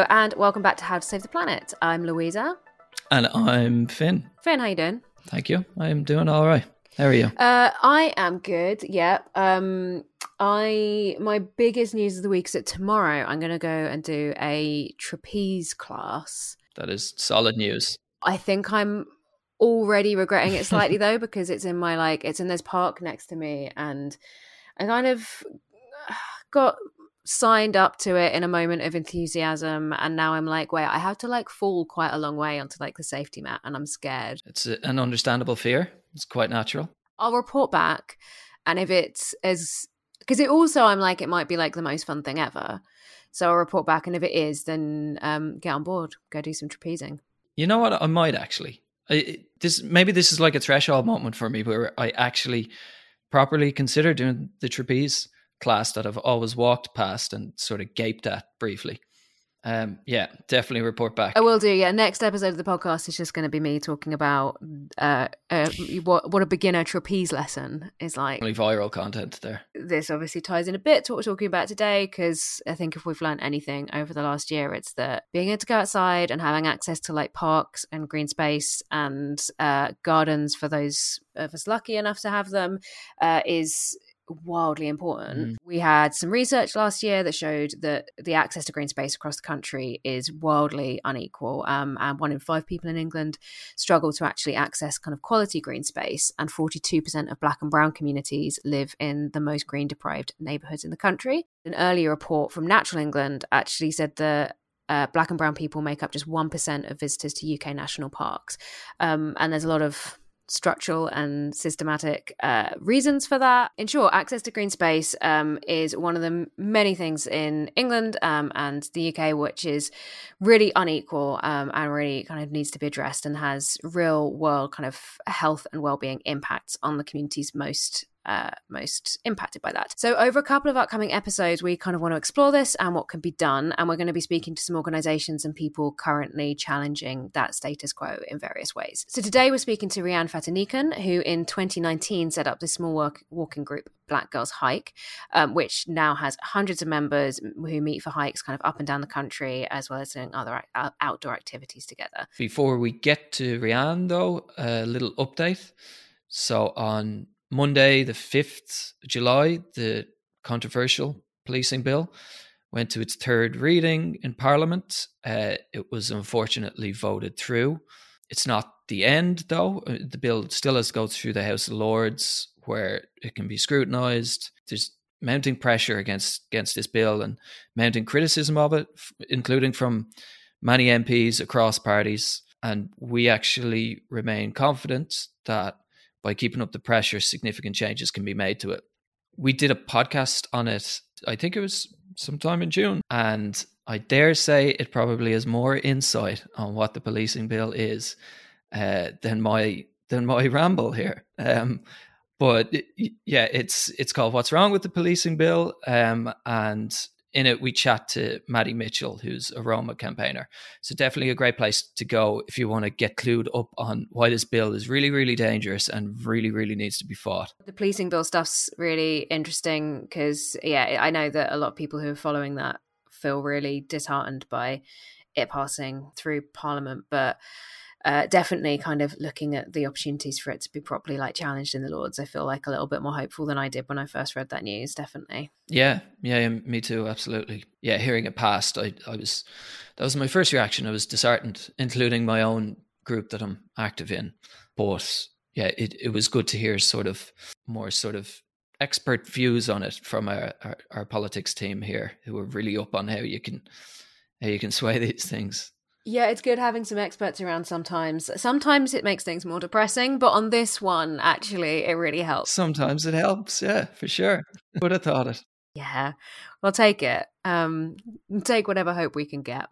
Hello, and welcome back to How to Save the Planet. I'm Louisa. And I'm Finn. Finn, how you doing? Thank you. I am doing all right. How are you? Uh, I am good. Yeah. Um, I my biggest news of the week is that tomorrow I'm going to go and do a trapeze class. That is solid news. I think I'm already regretting it slightly though because it's in my like it's in this park next to me and I kind of got signed up to it in a moment of enthusiasm and now I'm like wait I have to like fall quite a long way onto like the safety mat and I'm scared. It's an understandable fear. It's quite natural. I'll report back and if it's as because it also I'm like it might be like the most fun thing ever. So I'll report back and if it is then um get on board, go do some trapezing. You know what? I might actually. I, this maybe this is like a threshold moment for me where I actually properly consider doing the trapeze class that I've always walked past and sort of gaped at briefly. Um, yeah, definitely report back. I will do. Yeah, next episode of the podcast is just going to be me talking about uh, uh, what what a beginner trapeze lesson is like. Only viral content there. This obviously ties in a bit to what we're talking about today because I think if we've learned anything over the last year, it's that being able to go outside and having access to like parks and green space and uh, gardens for those of us lucky enough to have them uh, is wildly important. Mm. We had some research last year that showed that the access to green space across the country is wildly unequal. Um, and one in five people in England struggle to actually access kind of quality green space. And 42% of black and brown communities live in the most green deprived neighbourhoods in the country. An earlier report from Natural England actually said that uh, black and brown people make up just 1% of visitors to UK national parks. Um, and there's a lot of structural and systematic uh, reasons for that. In short, access to green space um, is one of the many things in England um, and the UK which is really unequal um, and really kind of needs to be addressed and has real world kind of health and well-being impacts on the communities most uh, most impacted by that. So, over a couple of upcoming episodes, we kind of want to explore this and what can be done. And we're going to be speaking to some organizations and people currently challenging that status quo in various ways. So, today we're speaking to Rhiane Fatinikun, who in 2019 set up this small work, walking group, Black Girls Hike, um, which now has hundreds of members who meet for hikes kind of up and down the country, as well as doing other outdoor activities together. Before we get to Rhiane, though, a little update. So, on Monday, the 5th July, the controversial policing bill went to its third reading in Parliament. Uh, it was unfortunately voted through. It's not the end, though. Uh, the bill still has to go through the House of Lords, where it can be scrutinised. There's mounting pressure against against this bill and mounting criticism of it, including from many MPs across parties. And we actually remain confident that by keeping up the pressure, significant changes can be made to it. We did a podcast on it, I think it was sometime in June, and I dare say it probably has more insight on what the policing bill is uh, than my than my ramble here. Um, but yeah, it's it's called "What's Wrong with the Policing Bill," um, and in it, we chat to Maddie Mitchell, who's a Roma campaigner. So definitely a great place to go if you want to get clued up on why this bill is really, really dangerous and really, really needs to be fought. The policing bill stuff's really interesting because, yeah, I know that a lot of people who are following that feel really disheartened by it passing through Parliament, but uh, definitely kind of looking at the opportunities for it to be properly like challenged in the Lords. I feel like a little bit more hopeful than I did when I first read that news. Definitely. Yeah, yeah, me too. Absolutely. Yeah, hearing it passed, I, I was that was my first reaction. I was disheartened, including my own group that I'm active in. But yeah, it, it was good to hear sort of more sort of expert views on it from our, our, our politics team here, who are really up on how you can how you can sway these things. Yeah, it's good having some experts around sometimes. Sometimes it makes things more depressing, but on this one, actually, it really helps. Sometimes it helps, yeah, for sure. Would have thought it. Yeah, we'll take it. Um, take whatever hope we can get.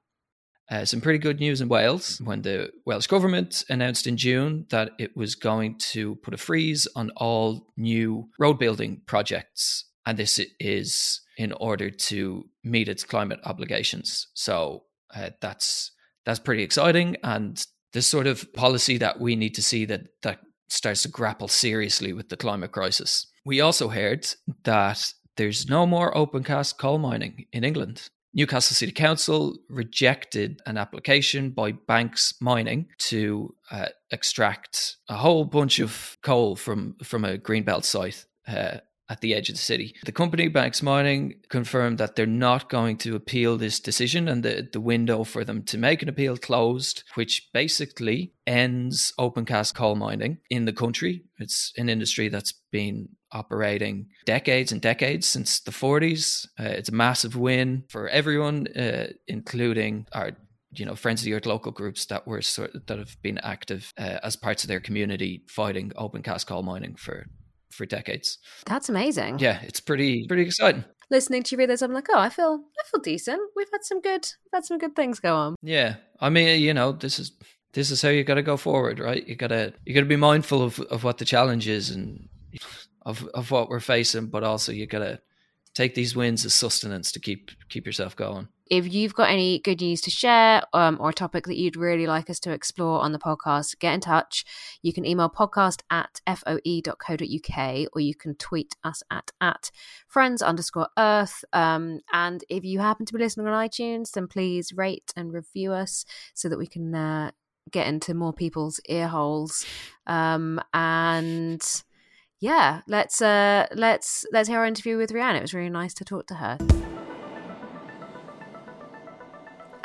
Uh, some pretty good news in Wales when the Welsh government announced in June that it was going to put a freeze on all new road building projects. And this is in order to meet its climate obligations. So uh, that's that's pretty exciting and the sort of policy that we need to see that that starts to grapple seriously with the climate crisis. We also heard that there's no more open cast coal mining in England. Newcastle City Council rejected an application by Banks Mining to uh, extract a whole bunch of coal from from a greenbelt site uh, at the edge of the city. The company Banks Mining confirmed that they're not going to appeal this decision and the, the window for them to make an appeal closed, which basically ends open cast coal mining in the country. It's an industry that's been operating decades and decades since the 40s. Uh, it's a massive win for everyone, uh, including our you know friends of the earth local groups that were sort of, that have been active uh, as parts of their community fighting open cast coal mining for for decades. That's amazing. Yeah, it's pretty pretty exciting. Listening to you read this, I'm like, oh, I feel I feel decent. We've had some good we've had some good things go on. Yeah, I mean, eh, you know, this is this is how you got to go forward, right? You gotta you gotta be mindful of of what the challenge is and of of what we're facing, but also you gotta take these wins as sustenance to keep keep yourself going if you've got any good news to share um, or a topic that you'd really like us to explore on the podcast, get in touch. You can email podcast at foe.co.uk or you can tweet us at, at friends underscore earth. Um, and if you happen to be listening on iTunes, then please rate and review us so that we can uh, get into more people's ear holes. Um, and yeah, let's uh, let's let's hear our interview with Rhiane. It was really nice to talk to her.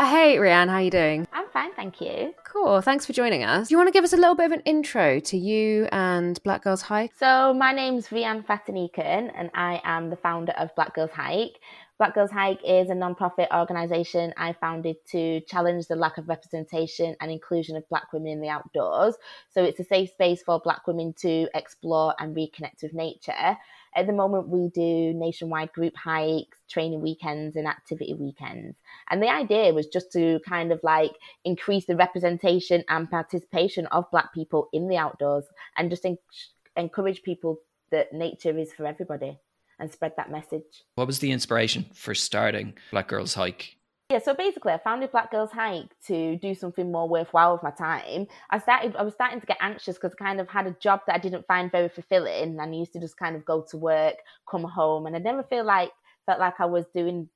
Hey, Rhiane, how are you doing? I'm fine, thank you. Cool. Thanks for joining us. Do you want to give us a little bit of an intro to you and Black Girls Hike? So, my name's Rhiane Fatinikun, and I am the founder of Black Girls Hike. Black Girls Hike is a non-profit organisation I founded to challenge the lack of representation and inclusion of Black women in the outdoors. So, it's a safe space for Black women to explore and reconnect with nature. At the moment, we do nationwide group hikes, training weekends, and activity weekends. And the idea was just to kind of like increase the representation and participation of Black people in the outdoors and just en- encourage people that nature is for everybody and spread that message. What was the inspiration for starting Black Girls Hike? Yeah, so basically, I founded Black Girls Hike to do something more worthwhile with my time. I started, I was starting to get anxious because I kind of had a job that I didn't find very fulfilling, and I used to just kind of go to work, come home, and I never feel like felt like I was doing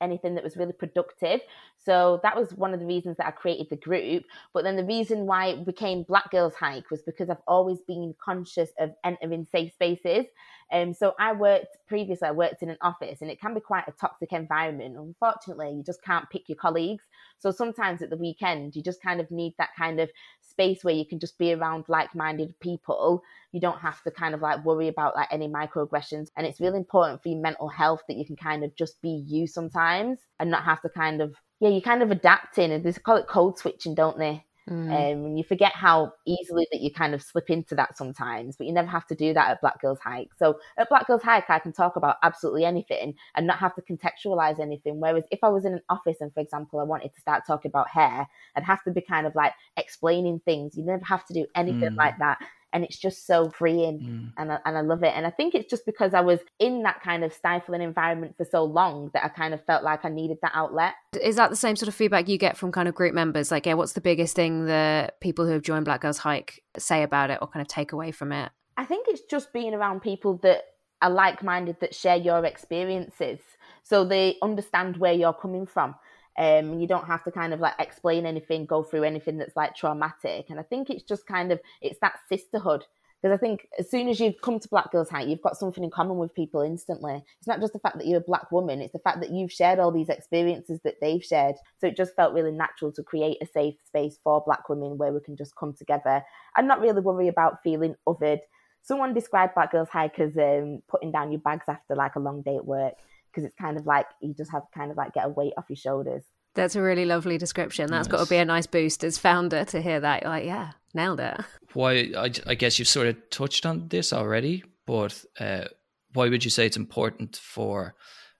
anything that was really productive. So that was one of the reasons that I created the group. But then the reason why it became Black Girls Hike was because I've always been conscious of entering safe spaces. Um, so I worked previously, I worked in an office and it can be quite a toxic environment. Unfortunately, you just can't pick your colleagues. So sometimes at the weekend, you just kind of need that kind of space where you can just be around like-minded people. You don't have to kind of like worry about like any microaggressions. And it's really important for your mental health that you can kind of just be you sometimes and not have to kind of yeah, you kind of adapting and they call it code switching, don't they? Mm. Um, and you forget how easily that you kind of slip into that sometimes, but you never have to do that at Black Girls Hike. So at Black Girls Hike, I can talk about absolutely anything and not have to contextualize anything. Whereas if I was in an office and, for example, I wanted to start talking about hair, I'd have to be kind of like explaining things. You never have to do anything mm. like that and it's just so freeing mm. and, I, and I love it. And i think it's just because i was in that kind of stifling environment for so long that i kind of felt like i needed that outlet. Is that the same sort of feedback you get from kind of group members? Like yeah what's the biggest thing that people who have joined black girls hike say about it or kind of take away from it? I think it's just being around people that are like-minded that share your experiences so they understand where you're coming from um, you don't have to kind of like explain anything, go through anything that's like traumatic. And I think it's just kind of it's that sisterhood because I think as soon as you've come to Black Girls Hike, you've got something in common with people instantly. It's not just the fact that you're a black woman; it's the fact that you've shared all these experiences that they've shared. So it just felt really natural to create a safe space for black women where we can just come together and not really worry about feeling othered. Someone described Black Girls Hike as um, putting down your bags after like a long day at work because it's kind of like you just have to kind of like get a weight off your shoulders. That's a really lovely description. That's nice. got to be a nice boost as founder to hear that. You're like, yeah, nailed it. Why? I, I guess you've sort of touched on this already, but uh, why would you say it's important for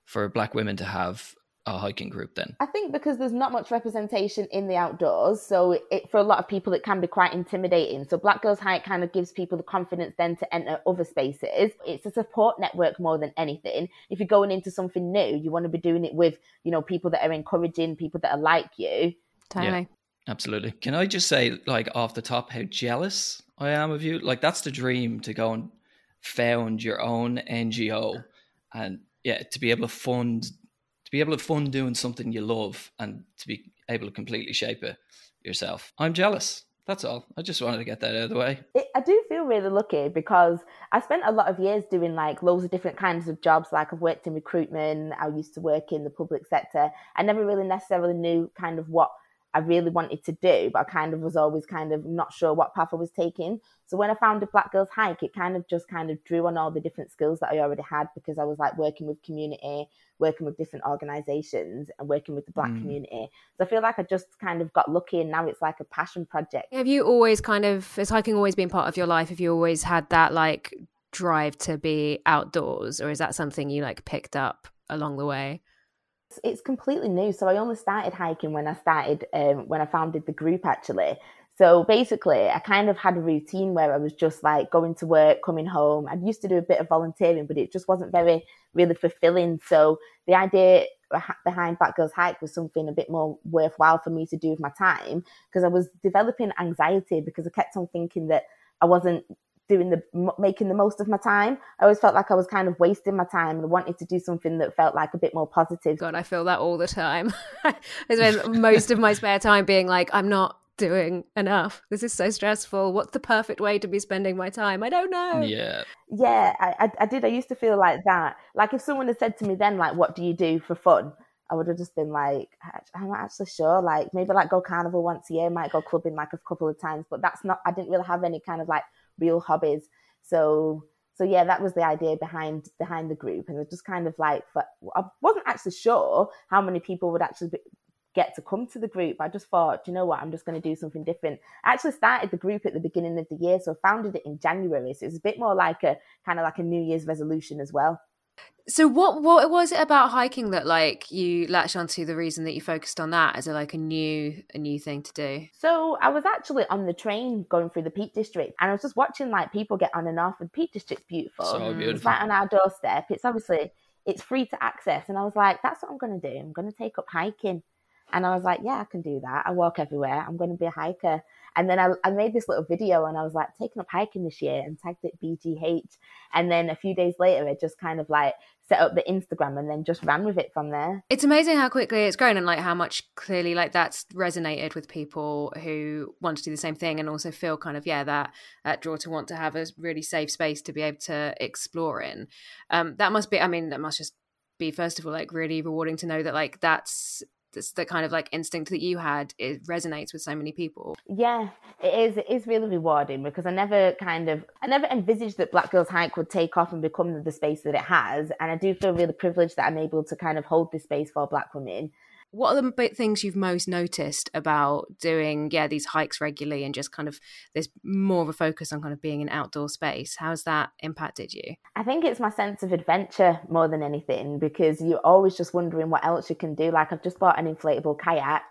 for Black women to have a hiking group then? I think because there's not much representation in the outdoors, so it, for a lot of people it can be quite intimidating. So Black Girls Hike kind of gives people the confidence then to enter other spaces. It's a support network more than anything. If you're going into something new, you want to be doing it with you know people that are encouraging, people that are like you. Totally. Yeah, absolutely. Can I just say, like off the top, how jealous I am of you? Like that's the dream to go and found your own NGO and yeah, to be able to fund be able to fun doing something you love and to be able to completely shape it yourself. I'm jealous. That's all. I just wanted to get that out of the way. It, I do feel really lucky because I spent a lot of years doing like loads of different kinds of jobs. Like I've worked in recruitment, I used to work in the public sector. I never really necessarily knew kind of what I really wanted to do, but I kind of was always kind of not sure what path I was taking. So when I founded Black Girls Hike, it kind of just kind of drew on all the different skills that I already had because I was like working with community, working with different organizations, and working with the Black mm. community. So I feel like I just kind of got lucky, and now it's like a passion project. Have you always kind of has hiking always been part of your life? Have you always had that like drive to be outdoors, or is that something you like picked up along the way? It's completely new. So I only started hiking when I started um, when I founded the group actually. So basically, I kind of had a routine where I was just like going to work, coming home. I used to do a bit of volunteering, but it just wasn't very really fulfilling. So the idea behind Black Girls Hike was something a bit more worthwhile for me to do with my time because I was developing anxiety because I kept on thinking that I wasn't doing the making the most of my time. I always felt like I was kind of wasting my time and wanted to do something that felt like a bit more positive. God, I feel that all the time. I spend most of my spare time being like, I'm not doing enough. This is so stressful. What's the perfect way to be spending my time? I don't know. Yeah. Yeah, I, I, I did. I used to feel like that. Like if someone had said to me then, like, what do you do for fun? I would have just been like, I'm not actually sure. Like maybe like go carnival once a year, might go clubbing like a couple of times, but that's not. I didn't really have any kind of like real hobbies. So so yeah, that was the idea behind behind the group, and it was just kind of like, but I wasn't actually sure how many people would actually be, get to come to the group. I just thought, you know what, I'm just going to do something different. I actually started the group at the beginning of the year, so I founded it in January. So it's a bit more like a kind of like a New Year's resolution as well. So what what was it about hiking that like you latched onto the reason that you focused on that as a like a new a new thing to do? So I was actually on the train going through the Peak District and I was just watching like people get on and off and Peak District's beautiful. So mm. beautiful. It's right on our doorstep. It's obviously it's free to access and I was like, that's what I'm gonna do. I'm gonna take up hiking. And I was like, yeah, I can do that. I walk everywhere. I'm gonna be a hiker. And then I, I made this little video and I was like, taking up hiking this year and tagged it BGH. And then a few days later, it just kind of like set up the Instagram and then just ran with it from there. It's amazing how quickly it's grown and like how much clearly like that's resonated with people who want to do the same thing and also feel kind of yeah that that draw to want to have a really safe space to be able to explore in. Um, that must be. I mean, that must just be first of all like really rewarding to know that like that's this, the kind of like instinct that you had it resonates with so many people. Yeah it is it is really rewarding because i never kind of i never envisaged that black girls hike would take off and become the space that it has and i do feel really privileged that i'm able to kind of hold this space for black women what are the things you've most noticed about doing yeah these hikes regularly and just kind of there's more of a focus on kind of being an outdoor space? How's that impacted you? I think it's my sense of adventure more than anything because you're always just wondering what else you can do. Like i've just bought an inflatable kayak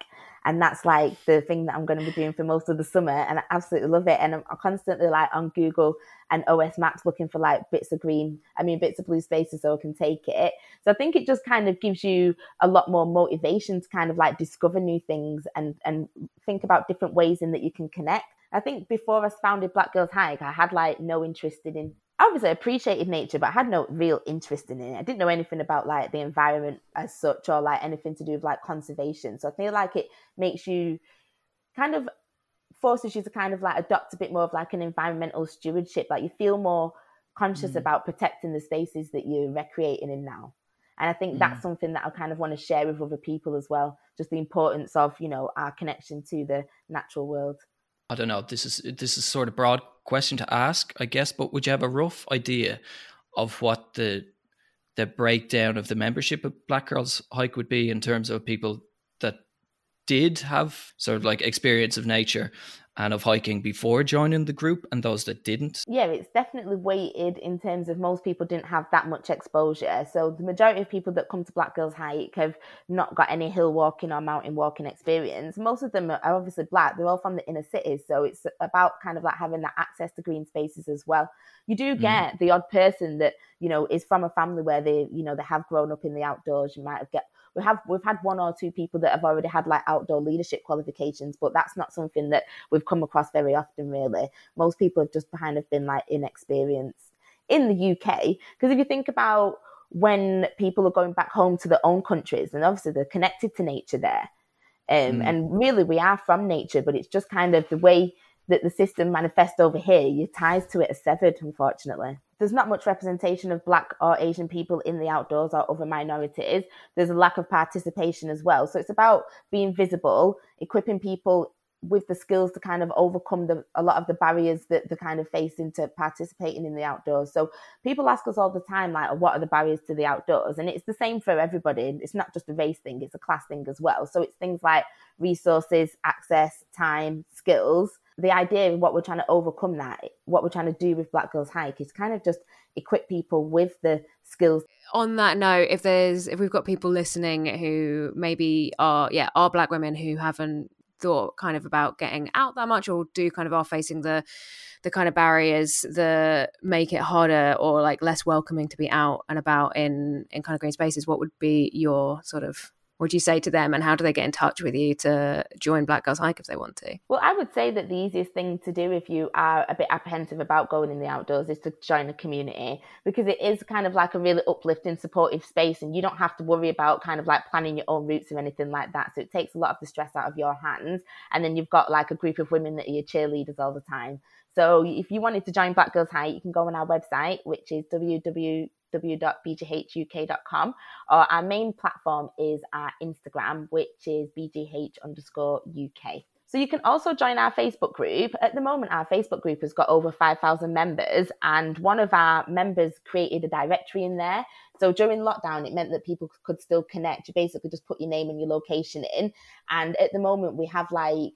and that's like the thing that I'm going to be doing for most of the summer, and I absolutely love it. And I'm constantly like on Google and OS Maps looking for like bits of green, I mean bits of blue spaces so I can take it. So I think it just kind of gives you a lot more motivation to kind of like discover new things and and think about different ways in that you can connect. I think before I founded Black Girls Hike, I had like no interest in obviously appreciated nature, but I had no real interest in it. I didn't know anything about like the environment as such or like anything to do with like conservation. So I feel like it makes you kind of forces you to kind of like adopt a bit more of like an environmental stewardship. Like you feel more conscious mm. about protecting the spaces that you're recreating in now. And I think mm. that's something that I kind of want to share with other people as well. Just the importance of, you know, our connection to the natural world. I don't know. This is this is sort of broad question to ask, I guess. But would you have a rough idea of what the the breakdown of the membership of Black Girls Hike would be in terms of people did have sort of like experience of nature and of hiking before joining the group and those that didn't? Yeah, it's definitely weighted in terms of most people didn't have that much exposure. So the majority of people that come to Black Girls Hike have not got any hill walking or mountain walking experience. Most of them are obviously black. They're all from the inner cities. So it's about kind of like having that access to green spaces as well. You do mm. get mm. the odd person that, you know, is from a family where they, you know, they have grown up in the outdoors. You might have get we have we've had one or two people that have already had like outdoor leadership qualifications, but that's not something that we've come across very often. Really, most people have just kind of been like inexperienced in the UK. Because if you think about when people are going back home to their own countries, and obviously they're connected to nature there. Um, mm. And really, we are from nature, but it's just kind of the way that the system manifests over here. Your ties to it are severed, unfortunately. There's not much representation of Black or Asian people in the outdoors or other minorities. There's a lack of participation as well. So it's about being visible, equipping people with the skills to kind of overcome the, a lot of the barriers that they're kind of facing to participating in the outdoors. So people ask us all the time, like, oh, what are the barriers to the outdoors? And it's the same for everybody. It's not just a race thing, it's a class thing as well. So it's things like resources, access, time, skills. The idea of what we're trying to overcome that, what we're trying to do with Black Girls Hike is kind of just equip people with the skills. On that note, if there's if we've got people listening who maybe are yeah, are black women who haven't thought kind of about getting out that much or do kind of are facing the the kind of barriers that make it harder or like less welcoming to be out and about in in kind of green spaces what would be your sort of would you say to them and how do they get in touch with you to join black girls hike if they want to? Well i would say that the easiest thing to do if you are a bit apprehensive about going in the outdoors is to join a community because it is kind of like a really uplifting supportive space and you don't have to worry about kind of like planning your own routes or anything like that. So it takes a lot of the stress out of your hands and then you've got like a group of women that are your cheerleaders all the time. So if you wanted to join Black Girls Hike, you can go on our website, which is www www.bghuk.com. Or our main platform is our Instagram, which is bgh underscore UK. So you can also join our Facebook group. At the moment, our Facebook group has got over 5,000 members, and one of our members created a directory in there. So during lockdown, it meant that people could still connect. You basically just put your name and your location in. And at the moment, we have like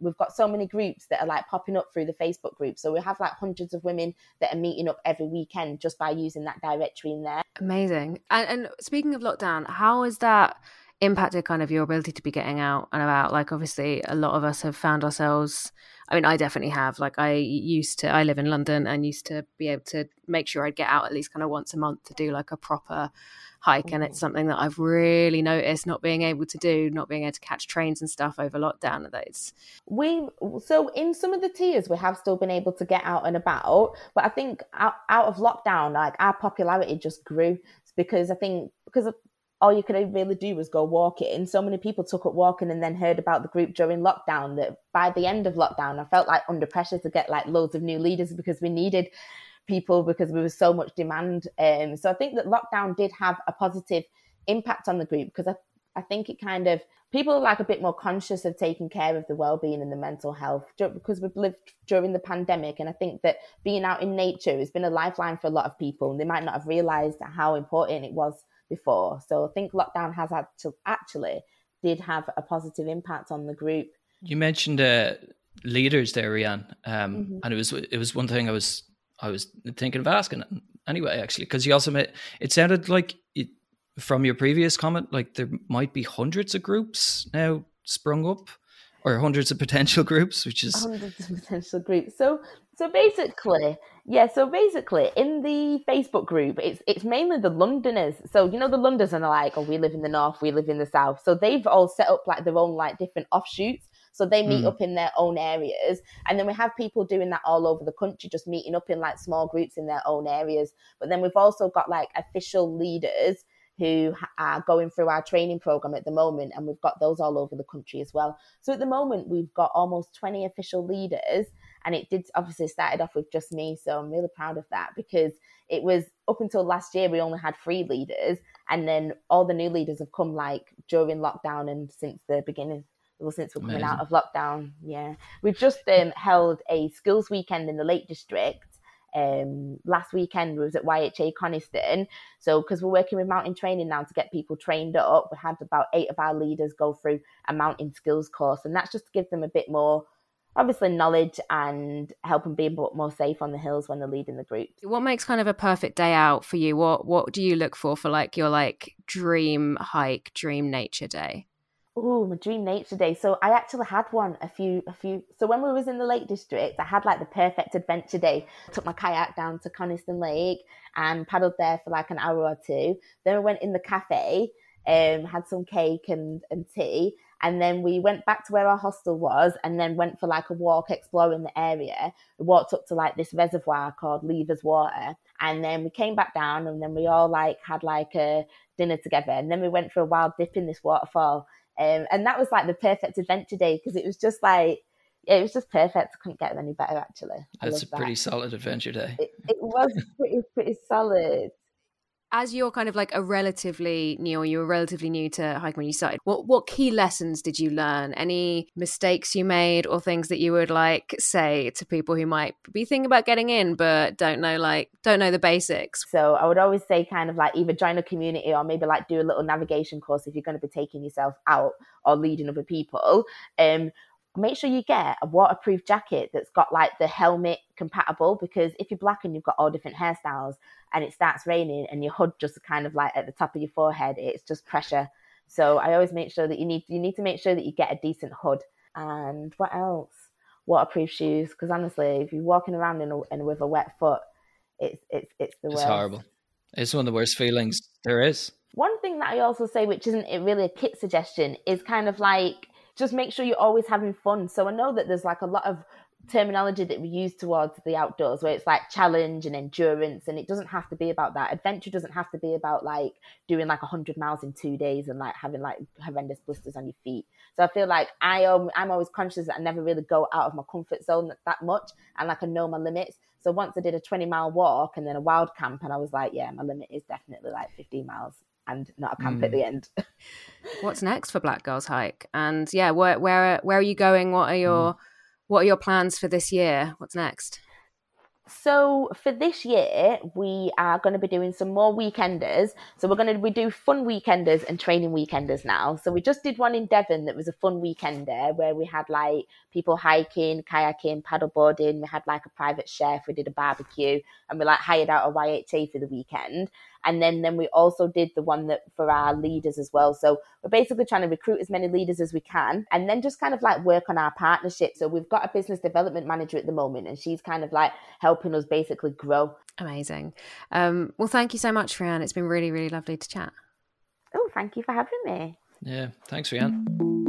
we've got so many groups that are like popping up through the Facebook group. So we have like hundreds of women that are meeting up every weekend just by using that directory in there. Amazing. And, and speaking of lockdown, how has that impacted kind of your ability to be getting out and about? Like, obviously, a lot of us have found ourselves. I mean, I definitely have. Like, I used to, I live in London and used to be able to make sure I'd get out at least kind of once a month to do like a proper hike and it's mm. something that I've really noticed not being able to do, not being able to catch trains and stuff over lockdown. That it's we so in some of the tiers we have still been able to get out and about, but I think out, out of lockdown, like our popularity just grew because I think because of all you could really do was go walking. And so many people took up walking and then heard about the group during lockdown that by the end of lockdown, I felt like under pressure to get like loads of new leaders because we needed people because there was so much demand. Um, so I think that lockdown did have a positive impact on the group because I, I think it kind of people are like a bit more conscious of taking care of the well-being and the mental health because we've lived during the pandemic and i think that being out in nature has been a lifeline for a lot of people and they might not have realized how important it was before so i think lockdown has had to actually did have a positive impact on the group you mentioned uh, leaders there Rhiane um, mm-hmm. and it was it was one thing i was I was thinking of asking anyway, actually, because you also made it sounded like it, from your previous comment, like there might be hundreds of groups now sprung up, or hundreds of potential groups, which is hundreds of potential groups. So, so basically, yeah. So basically, in the Facebook group, it's it's mainly the Londoners. So you know, the Londoners are like, oh, we live in the north, we live in the south. So they've all set up like their own like different offshoots. So they meet mm. up in their own areas. And then we have people doing that all over the country, just meeting up in like small groups in their own areas. But then we've also got like official leaders who are going through our training program at the moment, and we've got those all over the country as well. So at the moment, we've got almost 20 official leaders, and it did obviously started off with just me. So I'm really proud of that because it was up until last year, we only had three leaders, and then all the new leaders have come like during lockdown and since the beginning well, since we're coming Amazing. out of lockdown. Yeah, we've just um, held a skills weekend in the Lake District. Um, last weekend we was at YHA Coniston. So because we're working with mountain training now to get people trained up, we had about eight of our leaders go through a mountain skills course, and that's just to give them a bit more obviously knowledge and help them be a bit more safe on the hills when they're leading the group. What makes kind of a perfect day out for you? What what do you look for for like your like dream hike, dream nature day? Oh, my dream nature day. So I actually had one a few, a few. So when we was in the Lake District, I had like the perfect adventure day. Took my kayak down to Coniston Lake and paddled there for like an hour or two. Then we went in the cafe, um, had some cake and, and tea, And then we went back to where our hostel was and then went for like a walk exploring the area. We walked up to like this reservoir called Levers Water. And then we came back down and then we all like had like a dinner together. And then we went for a wild dip in this waterfall. Um, and that was like the perfect adventure day because it was just like, it was just perfect. I couldn't get any better actually. I That's a pretty solid adventure day. It, it was pretty, pretty solid as you're kind of like a relatively new or you were relatively new to hiking when you started what what key lessons did you learn? Any mistakes you made or things that you would like say to people who might be thinking about getting in but don't know like don't know the basics? So i would always say kind of like either join a community or maybe like do a little navigation course if you're going to be taking yourself out or leading other people. Um make sure you get a waterproof jacket that's got like the helmet compatible because if you're black and you've got all different hairstyles and it starts raining and your hood just kind of like at the top of your forehead, it's just pressure. So I always make sure that you need you need to make sure that you get a decent hood. And what else? Waterproof shoes because honestly, if you're walking around in, a, in with a wet foot, it's it's it's the worst. It's horrible. It's one of the worst feelings there is. One thing that I also say, which isn't really a kit suggestion, is kind of like just make sure you're always having fun. So I know that there's like a lot of terminology that we use towards the outdoors where it's like challenge and endurance and it doesn't have to be about that adventure doesn't have to be about like doing like 100 miles in two days and like having like horrendous blisters on your feet so i feel like i um, i'm always conscious that i never really go out of my comfort zone that, that much and like i know my limits so once i did a 20 mile walk and then a wild camp and i was like yeah my limit is definitely like 15 miles and not a camp mm. at the end. What's next for Black Girls Hike? And yeah, where where where are you going? What are your mm. What are your plans for this year? What's next? So for this year, we are going to be doing some more weekenders. So we're going to we do fun weekenders and training weekenders now. So we just did one in Devon that was a fun weekender where we had like people hiking, kayaking, paddleboarding. We had like a private chef. We did a barbecue, and we like hired out a YHA for the weekend. And then, then we also did the one that for our leaders as well. So we're basically trying to recruit as many leaders as we can and then just kind of like work on our partnership. So we've got a business development manager at the moment and she's kind of like helping us basically grow. Amazing. Um, well, thank you so much, Rhiane. It's been really, really lovely to chat. Oh, thank you for having me. Yeah, thanks, Rhiane.